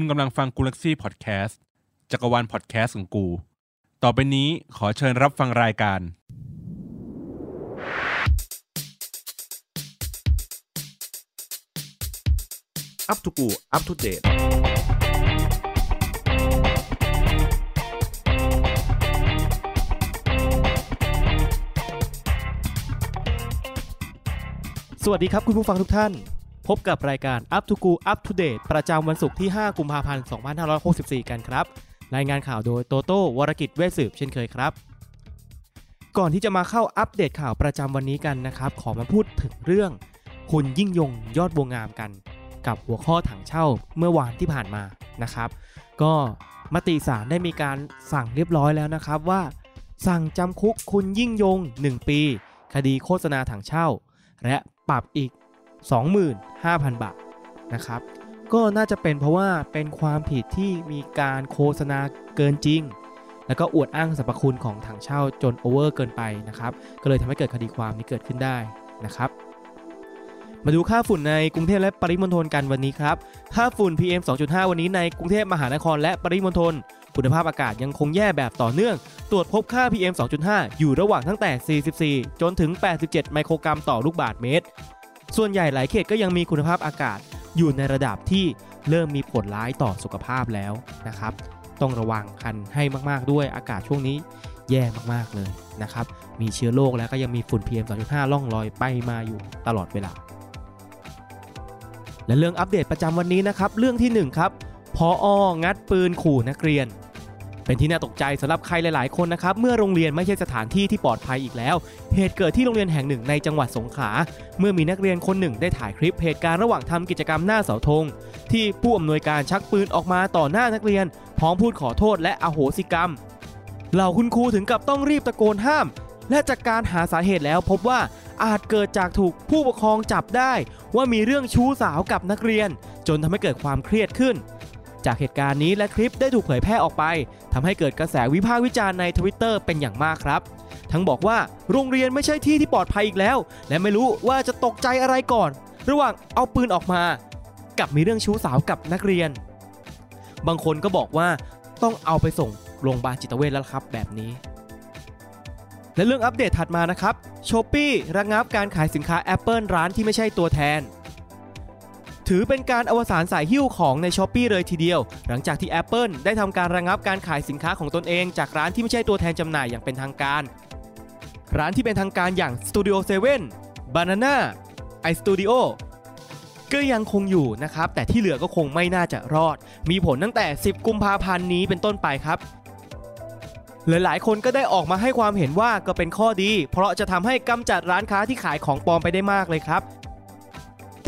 คุณกำลังฟังกูลักซี่พอดแคสต์จักรวาลพอดแคสต์ของกู ต่อไปนี้ขอเชิญรับฟังรายการ อัปทูกูอัปทูเดตสวัสดีครับคุณผู้ฟังทุกท่าน พบกับรายการ Up to Go Up to Date ประจำวันศุกร์ที่ 5 กุมภาพันธ์ 2564 กันครับ รายงานข่าวโดยโตโต้วรกิจเวสืบเช่นเคยครับ ก่อนที่จะมาเข้าอัปเดตข่าวประจำวันนี้กันนะครับ ขอมาพูดถึงเรื่อง คุณยิ่งยงยอดบัวงามกัน กับหัวข้อถังเช่าเมื่อวานที่ผ่านมานะครับ ก็มติศาลได้มีการสั่งเรียบร้อยแล้วนะครับว่า สั่งจำคุกคุณยิ่งยง 1 ปี คดีโฆษณาถังเช่า และปรับอีก 25,000 บาทนะครับ ก็น่าจะเป็นเพราะว่าเป็นความผิดที่มีการโฆษณาเกินจริง แล้วก็อวดอ้างสรรพคุณของถังเช่าจนโอเวอร์เกินไปนะครับ ก็เลยทำให้เกิดคดีความนี้เกิดขึ้นได้นะครับมาดูค่าฝุ่นในกรุงเทพและปริมณฑลกันวันนี้ครับ ค่าฝุ่น PM 2.5 วันนี้ในกรุงเทพมหานครและปริมณฑลคุณภาพอากาศยังคงแย่แบบต่อเนื่อง ตรวจพบค่า PM 2.5 อยู่ระหว่างตั้งแต่ 44 จนถึง 87 ไมโครกรัมต่อลูกบาศก์เมตร ส่วนใหญ่หลายเขตก็ยังมีคุณภาพอากาศอยู่ในระดับที่เริ่มมีผลร้ายต่อสุขภาพแล้วนะครับ ต้องระวังกันให้มากๆด้วยอากาศช่วงนี้แย่มากๆเลยนะครับ มีเชื้อโรคแล้วก็ยังมีฝุ่น PM 2.5ล่องลอยไปมาอยู่ตลอดเวลา และเรื่องอัปเดตประจำวันนี้นะครับ เรื่องที่1ครับพอองัดปืนขู่นักเรียน เป็นที่น่าตกใจสำหรับใครหลาย ๆ คนนะครับเมื่อโรงเรียนไม่ใช่สถานที่ที่ปลอดภัยอีกแล้ว เหตุเกิดที่โรงเรียนแห่งหนึ่งในจังหวัดสงขลาเมื่อมีนักเรียนคนหนึ่งได้ถ่ายคลิปเหตุการณ์ระหว่างทำกิจกรรมหน้าเสาธงที่ผู้อำนวยการชักปืนออกมาต่อหน้านักเรียน พร้อมพูดขอโทษและอโหสิกรรมเหล่าคุณครูถึงกับต้องรีบตะโกนห้าม และจากการหาสาเหตุแล้วพบว่าอาจเกิดจากถูกผู้ปกครองจับได้ ว่ามีเรื่องชู้สาวกับนักเรียน จนทำให้เกิดความเครียดขึ้น จากเหตุการณ์นี้และคลิปได้ถูกเผยแพร่ออกไปทำให้เกิดกระแสวิพากษ์วิจารณ์ในทวิตเตอร์เป็นอย่างมากครับ ทั้งบอกว่าโรงเรียนไม่ใช่ที่ที่ปลอดภัยอีกแล้ว และไม่รู้ว่าจะตกใจอะไรก่อน ระหว่างเอาปืนออกมา กับมีเรื่องชู้สาวกับนักเรียน บางคนก็บอกว่าต้องเอาไปส่งโรงพยาบาลจิตเวชแล้วครับแบบนี้และเรื่องอัปเดตถัดมานะครับช้อปี้ระงับการขายสินค้า Apple ร้านที่ไม่ใช่ตัวแทน ถือเป็นการอวสานสายหิ้วของใน s h อ p e e เลยทีเดียว หลังจากที่ Apple ได้ทำการระงับการขายสินค้าของตนเองจากร้านที่ไม่ใช่ตัวแทนจำหน่ายอย่างเป็นทางการ ร้านที่เป็นทางการอย่าง Studio 7 Banana iStudio ก็ยังคงอยู่นะครับ แต่ที่เหลือก็คงไม่น่าจะรอด มีผลตั้งแต่ 10 กุมภาพันธ์นี้เป็นต้นไปครับหลายๆ คนก็ได้ออกมาให้ความเห็นว่าก็เป็นข้อดี เพราะจะทำให้กำจัดร้านค้าที่ขายของปลอมไปได้มากเลยครับ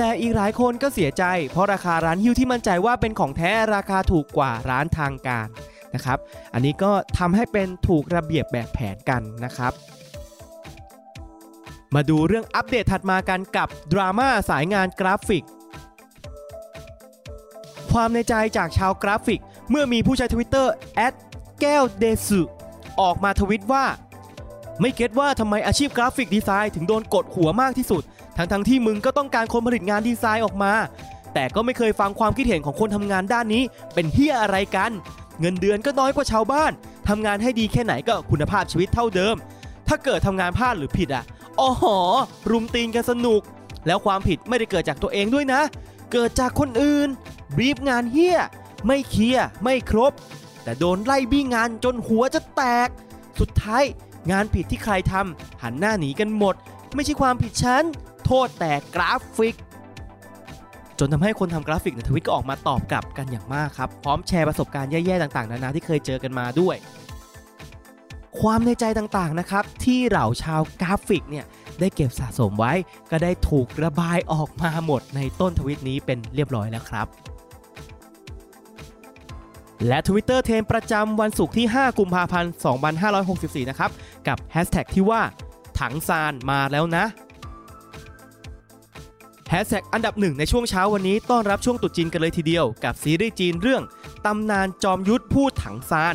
แต่อีกหลายคนก็เสียใจ เพราะราคาร้านฮิ้วที่มั่นใจว่าเป็นของแท้ราคาถูกกว่าร้านทางการนะครับ อันนี้ก็ทำให้เป็นถูกระเบียบแบบแผนกันนะครับมาดูเรื่องอัปเดตถัดมากันกับดราม่าสายงานกราฟิก ความในใจจากชาวกราฟิก เมื่อมีผู้ใช้ทวิตเตอร์แอดแก้วเดซึออกมาทวิตว่า ไม่ get ว่าทำไมอาชีพ graphic design ถึงโดนกดหัวมากที่สุด ทั้งทั้งๆที่มึงก็ต้องการคนผลิตงานดีไซน์ออกมา แต่ก็ไม่เคยฟังความคิดเห็นของคนทำงานด้านนี้ เป็นเหี้ยอะไรกัน เงินเดือนก็น้อยกว่าชาวบ้านทำงานให้ดีแค่ไหนก็คุณภาพชีวิตเท่าเดิม ถ้าเกิดทำงานพลาดหรือผิดอะโอ้โห รุมตีนกันสนุก แล้วความผิดไม่ได้เกิดจากตัวเองด้วยนะ เกิดจากคนอื่น brief งานเหี้ยไม่เคลียร์ไม่ครบ แต่โดนไล่บี้งานจนหัวจะแตก สุดท้าย งานผิดที่ใครทำหันหน้าหนีกันหมด ไม่ใช่ความผิดฉัน โทษแต่กราฟิก จนทำให้คนทำกราฟิกในทวิตก็ออกมาตอบกลับกันอย่างมากครับ พร้อมแชร์ประสบการณ์แย่ๆต่างๆ นานาที่เคยเจอกันมาด้วย ความในใจต่างๆนะครับ ที่เหล่าชาวกราฟิกเนี่ยได้เก็บสะสมไว้ ก็ได้ถูกระบายออกมาหมดในต้นทวิตนี้เป็นเรียบร้อยแล้วครับและ Twitter เทรนประจำวันศุกร์ที่ 5 กุมภาพันธ์ 2564 นะครับ กับแฮชแท็กที่ว่า ถังซานมาแล้วนะแฮชแท็กอันดับหนึ่งในช่วงเช้าวันนี้ต้อนรับช่วงตุจีนกันเลยทีเดียว กับซีรีส์จีนเรื่องตำนานจอมยุทธพูดถังซาน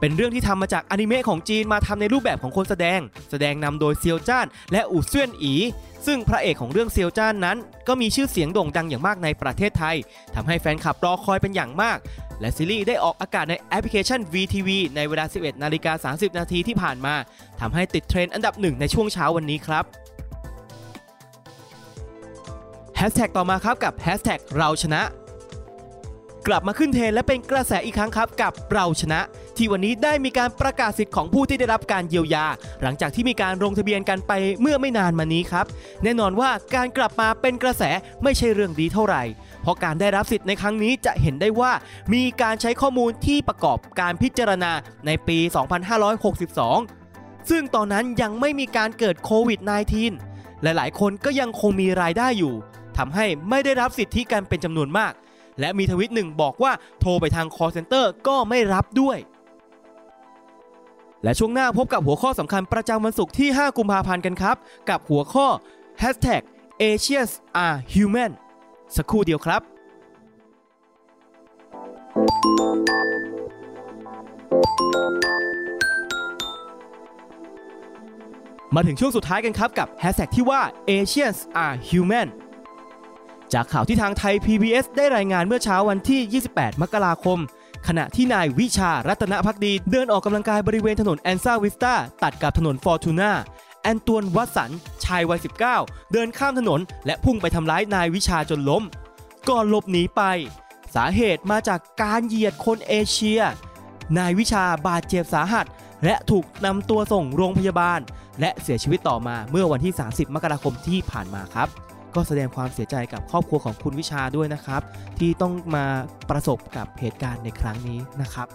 เป็นเรื่องที่ทำมาจากอนิเมะของจีนมาทำในรูปแบบของคนแสดง แสดงนำโดยเซียวจ้าน และอู๋เซวียนอี๋ ซึ่งพระเอกของเรื่องเซียวจ้านนั้น ก็มีชื่อเสียงโด่งดังอย่างมากในประเทศไทยทำให้แฟนคลับรอคอยเป็นอย่างมาก และซีรีส์ได้ออกอากาศในแอปพลิเคชัน WeTV ในเวลา 11นาฬิกา30 นาทีที่ผ่านมาทำให้ติดเทรนด์อันดับหนึ่งในช่วงเช้าวันนี้ครับแฮชแท็กต่อมาครับกับแฮชแท็กเราชนะ กลับมาขึ้นเทรนและเป็นกระแสอีกครั้งครับกับเราชนะ ที่วันนี้ได้มีการประกาศสิทธิ์ของผู้ที่ได้รับการเยียวยา หลังจากที่มีการลงทะเบียนกันไปเมื่อไม่นานมานี้ครับ แน่นอนว่าการกลับมาเป็นกระแสไม่ใช่เรื่องดีเท่าไหร่ เพราะการได้รับสิทธิ์ในครั้งนี้จะเห็นได้ว่ามีการใช้ข้อมูลที่ประกอบการพิจารณาในปี 2562 ซึ่งตอนนั้นยังไม่มีการเกิดโควิด -19 หลายๆ คนก็ยังคงมีรายได้อยู่ทำให้ไม่ได้รับสิทธิกันเป็นจำนวนมาก และมีทวิตหนึ่งบอกว่าโทรไปทาง call center ก็ไม่รับด้วย และช่วงหน้าพบกับหัวข้อสำคัญประจำวันศุกร์ที่ 5 กุมภาพันธ์กันครับ กับหัวข้อ hashtag Asians are human สักครู่เดียวครับ มาถึงช่วงสุดท้ายกันครับกับ hashtag ที่ว่า Asians are human จากข่าวที่ทางไทย PBS ได้รายงานเมื่อเช้าวันที่ 28 มกราคม ขณะที่นายวิชารัตนภักดี เดินออกกำลังกายบริเวณถนนอันซาวิสตาตัดกับถนนฟอร์ตูนาแอนตวนวัตสัน ชายวัย 19 เดินข้ามถนน และพุ่งไปทำร้ายนายวิชาจนล้ม ก่อนหลบหนีไป สาเหตุมาจากการเหยียดคนเอเชีย นายวิชาบาดเจ็บสาหัส และถูกนำตัวส่งโรงพยาบาล และเสียชีวิตต่อมาเมื่อวันที่ 30 มกราคมที่ผ่านมาครับ ก็แสดงความเสียใจกับครอบครัวของคุณวิชาด้วยนะครับ ที่ต้องมาประสบกับเหตุการณ์ในครั้งนี้นะครับ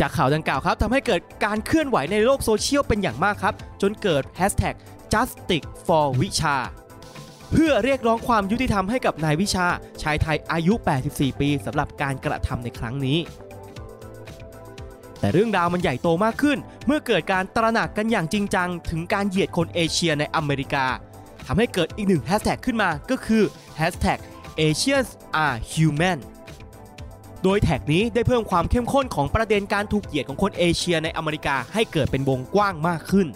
จากข่าวดังกล่าวครับทำให้เกิดการเคลื่อนไหวในโลกโซเชียลเป็นอย่างมากครับ จนเกิด hashtag justice for วิชาเพื่อเรียกร้องความยุติธรรมให้กับนายวิชา ชายไทยอายุ 84 ปีสำหรับการกระทำในครั้งนี้ แต่เรื่องราวมันใหญ่โตมากขึ้น เมื่อเกิดการตระหนักกันอย่างจริงจัง ถึงการเหยียดคนเอเชียในอเมริกา ทำให้เกิดอีกหนึ่งแฮชแท็กขึ้นมาก็คือ Hashtag Asians are human โดยแท็กนี้ได้เพิ่มความเข้มข้นของประเด็นการถูกเหยียดของคนเอเชียในอเมริกาให้เกิดเป็นวงกว้างมากขึ้น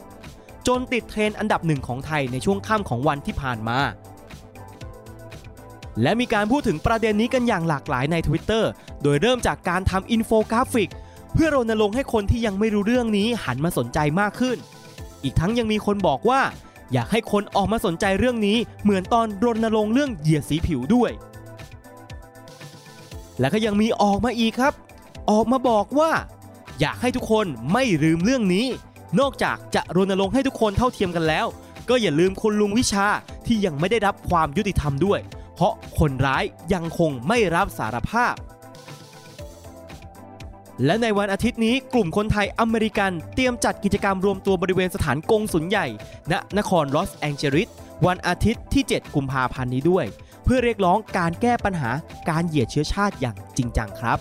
จนติดเทรนด์อันดับหนึ่งของไทยในช่วงค่ำของวันที่ผ่านมา และมีการพูดถึงประเด็นนี้กันอย่างหลากหลายใน Twitter โดยเริ่มจากการทำอินโฟกราฟิก เพื่อรณรงค์ให้คนที่ยังไม่รู้เรื่องนี้หันมาสนใจมากขึ้น อีกทั้งยังมีคนบอกว่า อยากให้คนออกมาสนใจเรื่องนี้เหมือนตอนรณรงค์เรื่องเหยียดสีผิวด้วย และก็ยังมีออกมาอีกครับ ออกมาบอกว่า อยากให้ทุกคนไม่ลืมเรื่องนี้ นอกจากจะรณรงค์ให้ทุกคนเท่าเทียมกันแล้ว ก็อย่าลืมคุณลุงวิชาที่ยังไม่ได้รับความยุติธรรมด้วย เพราะคนร้ายยังคงไม่รับสารภาพ และในวันอาทิตย์นี้กลุ่มคนไทยอเมริกัน เตรียมจัดกิจกรรมรวมตัวบริเวณสถานกงสุลใหญ่ ณนครลอสแองเจลิสวันอาทิตย์ที่ 7 กุมภาพันธ์นี้ด้วย เพื่อเรียกร้องการแก้ปัญหาการเหยียดเชื้อชาติอย่างจริงจังครับ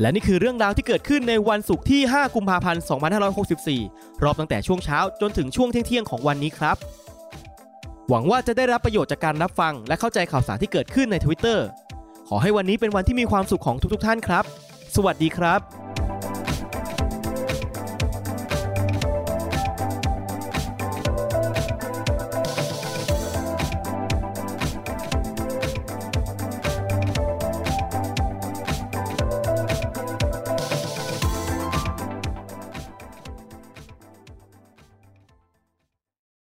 และนี่คือเรื่องราวที่เกิดขึ้นในวันศุกร์ที่ 5 กุมภาพันธ์ 2564 รอบตั้งแต่ช่วงเช้าจนถึงช่วงเที่ยงของวันนี้ครับ หวังว่าจะได้รับประโยชน์จากการรับฟัง และเข้าใจข่าวสารที่เกิดขึ้นใน Twitter ขอให้วันนี้เป็นวันที่มีความสุขของทุกๆ ท่านครับ สวัสดีครับ